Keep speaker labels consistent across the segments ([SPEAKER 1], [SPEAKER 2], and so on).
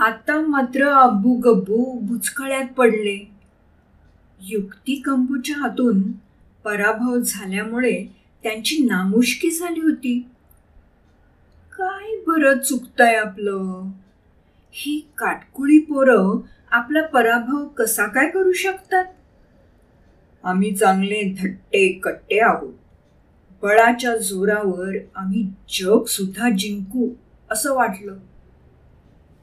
[SPEAKER 1] आता मात्र अब्बू गब्बू बुचकळ्यात पडले. युक्ती कंपूच्या हातून पराभव झाल्यामुळे त्यांची नामुष्की झाली होती. काय बरं चुकतंय आपलं? ही काटकुळी पोरं आपला पराभव कसा काय करू शकतात? आम्ही चांगले धट्टे कट्टे आहोत. बळाच्या जोरावर आम्ही जग सुद्धा जिंकू असं वाटलं.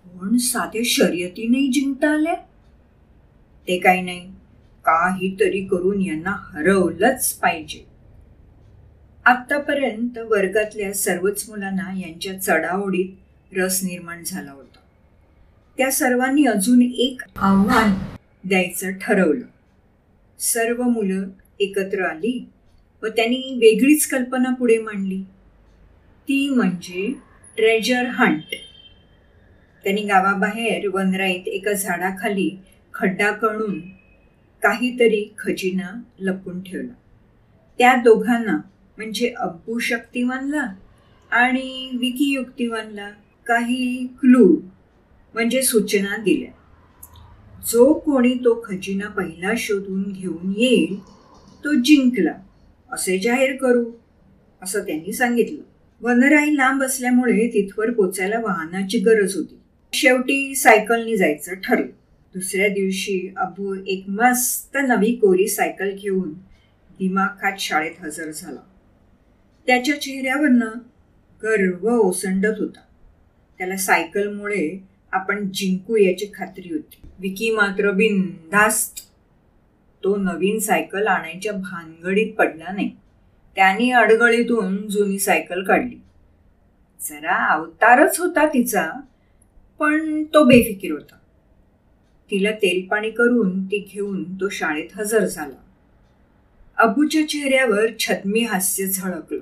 [SPEAKER 1] पण साधे शर्यतीनेही जिंकता आल्या? ते काही नाही. काहीतरी करून यांना हरवलंच पाहिजे. आतापर्यंत वर्गातल्या सर्वच मुलांना यांच्या चढाओढीत रस निर्माण झाला होता. त्या सर्वांनी अजून एक आव्हान द्यायचं ठरवलं. सर्व मुलं एकत्र आली व त्यांनी वेगळीच कल्पना पुढे मांडली. ती म्हणजे ट्रेजर हंट त्यांनी गावाबाहेर वनराईत एका झाडाखाली खड्डा करून काहीतरी खजिना लपून ठेवला. त्या दोघांना म्हणजे अब्बू शक्तिवानला आणि विकी युक्तिवानला काही क्लू म्हणजे सूचना दिल्या. जो कोणी तो खजिना पहिला शोधून घेऊन येईल तो जिंकला. असे जाहीर करू असं त्यांनी सांगितलं. वनराई लांब असल्यामुळे तिथवर पोचायला वाहनाची गरज होती. शेवटी सायकलनी जायचं ठरलं. दुसऱ्या दिवशी अबू एक मस्त नवी कोरी सायकल घेऊन दिमाखात शाळेत हजर झाला. त्याच्या चेहऱ्यावरनं गर्व ओसंडत होता. त्याला सायकलमुळे आपण जिंकू याची खात्री होती. विकी मात्र बिनधास्त तो नवीन सायकल आणायच्या भानगडीत पडला नाही. त्याने अडगळीतून जुनी सायकल काढली. जरा अवतारच होता तिचा पण तो बेफिकीर होता. तिला तेलपाणी करून ती घेऊन तो शाळेत हजर झाला. अबूच्या चेहऱ्यावर छतमी हास्य झळकलं.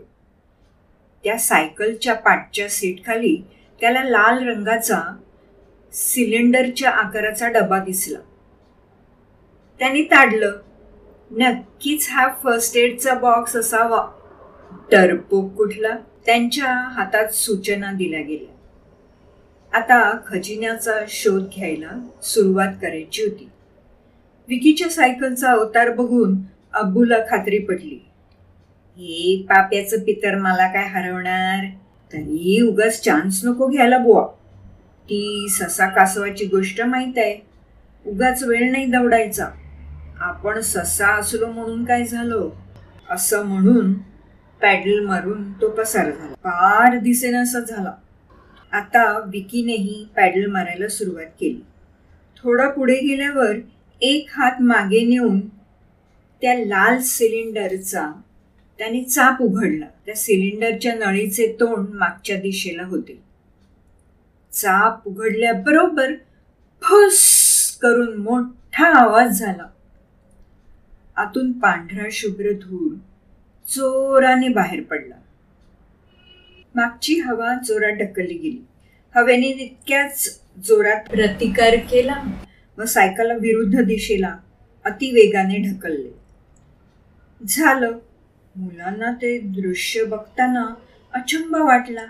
[SPEAKER 1] त्या सायकलच्या पाठच्या सीटखाली त्याला लाल रंगाचा सिलेंडरच्या आकाराचा डबा दिसला. त्याने ताडलं नक्कीच हा फर्स्ट एडचा बॉक्स असावा. टरपोक कुठला त्यांच्या हातात सूचना दिल्या गेल्या. आता खजिन्याचा शोध घ्यायला सुरुवात करायची होती. विकीच्या सायकलचा अवतार बघून अब्बूला खात्री पडली. हे पाप्याचं पितर मला काय हरवणार? तरी उगाच चान्स नको घ्यायला बुवा. ती ससा कासवाची गोष्ट माहीत आहे. उगाच वेळ नाही दौडायचा. आपण ससा असलो म्हणून काय झालो? असं म्हणून पॅडल मारून तो पसार झाला. फार दिसेनासा झाला. आता विकीनेही पॅडल मारायला सुरुवात केली. थोडा पुढे गेल्यावर एक हात मागे नेऊन त्या लाल सिलेंडरचा त्याने चाप उघडला. त्या सिलेंडरच्या नळीचे तोंड मागच्या दिशेला होते. चाप उघडल्याबरोबर फस करून मोठा आवाज झाला. आतून पांढरा शुभ्र धूळ जोराने बाहेर पडला. मागची हवा जोरात ढकलली गेली. हवेने तितक्याच जोरात प्रतिकार केला. व सायकल विरुद्ध दिशेला अतिवेगाने ढकलले. झालं. मुलांना ते दृश्य बघताना अचंबा वाटला.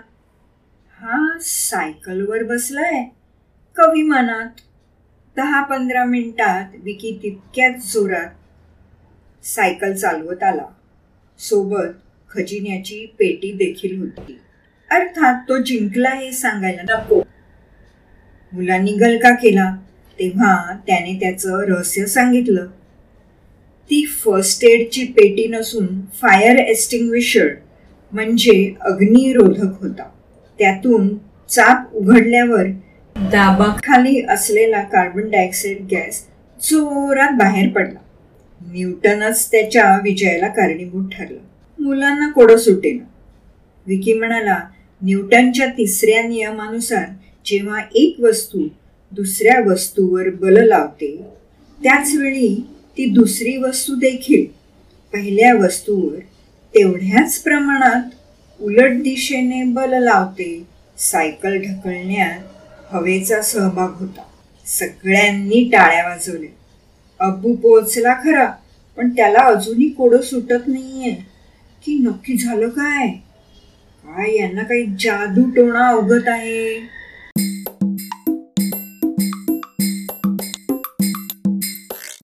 [SPEAKER 1] हा सायकलवर बसलाय. कवी मनात दहा पंधरा मिनिटात विकी तितक्याच जोरात सायकल चालवत आला. सोबत खजिन्याची पेटी देखील होती. अर्थात तो जिंकला हे सांगायला नको. मुलांनी गलका केला तेव्हा त्याने त्याचं रहस्य सांगितलं. ती फर्स्ट एडची पेटी नसून फायर एस्टिंग्विशर म्हणजे अग्निरोधक होता. त्यातून चाप उघडल्यावर दाबाखाली असलेला कार्बन डायऑक्साईड गॅस जोरात बाहेर पडला. न्यूटनच त्याच्या विजयाला कारणीभूत ठरला. मुलांना कोडं सुटेना. विकी म्हणाला न्यूटनच्या तिसऱ्या नियमानुसार जेव्हा एक वस्तू दुसऱ्या वस्तूवर बल लावते त्याच वेळी ती दुसरी वस्तू देखील पहिल्या वस्तूवर तेवढ्याच प्रमाणात उलट दिशेने बल लावते सायकल ढकलण्यात हवेचा सहभाग होता. सगळ्यांनी टाळ्या वाजवल्या. अब्बू पोहोचला खरा पण त्याला अजूनही कोडं सुटत नाहीये. की नक्की झालं काय? काय यांना काही जादू टोणा अवगत आहे?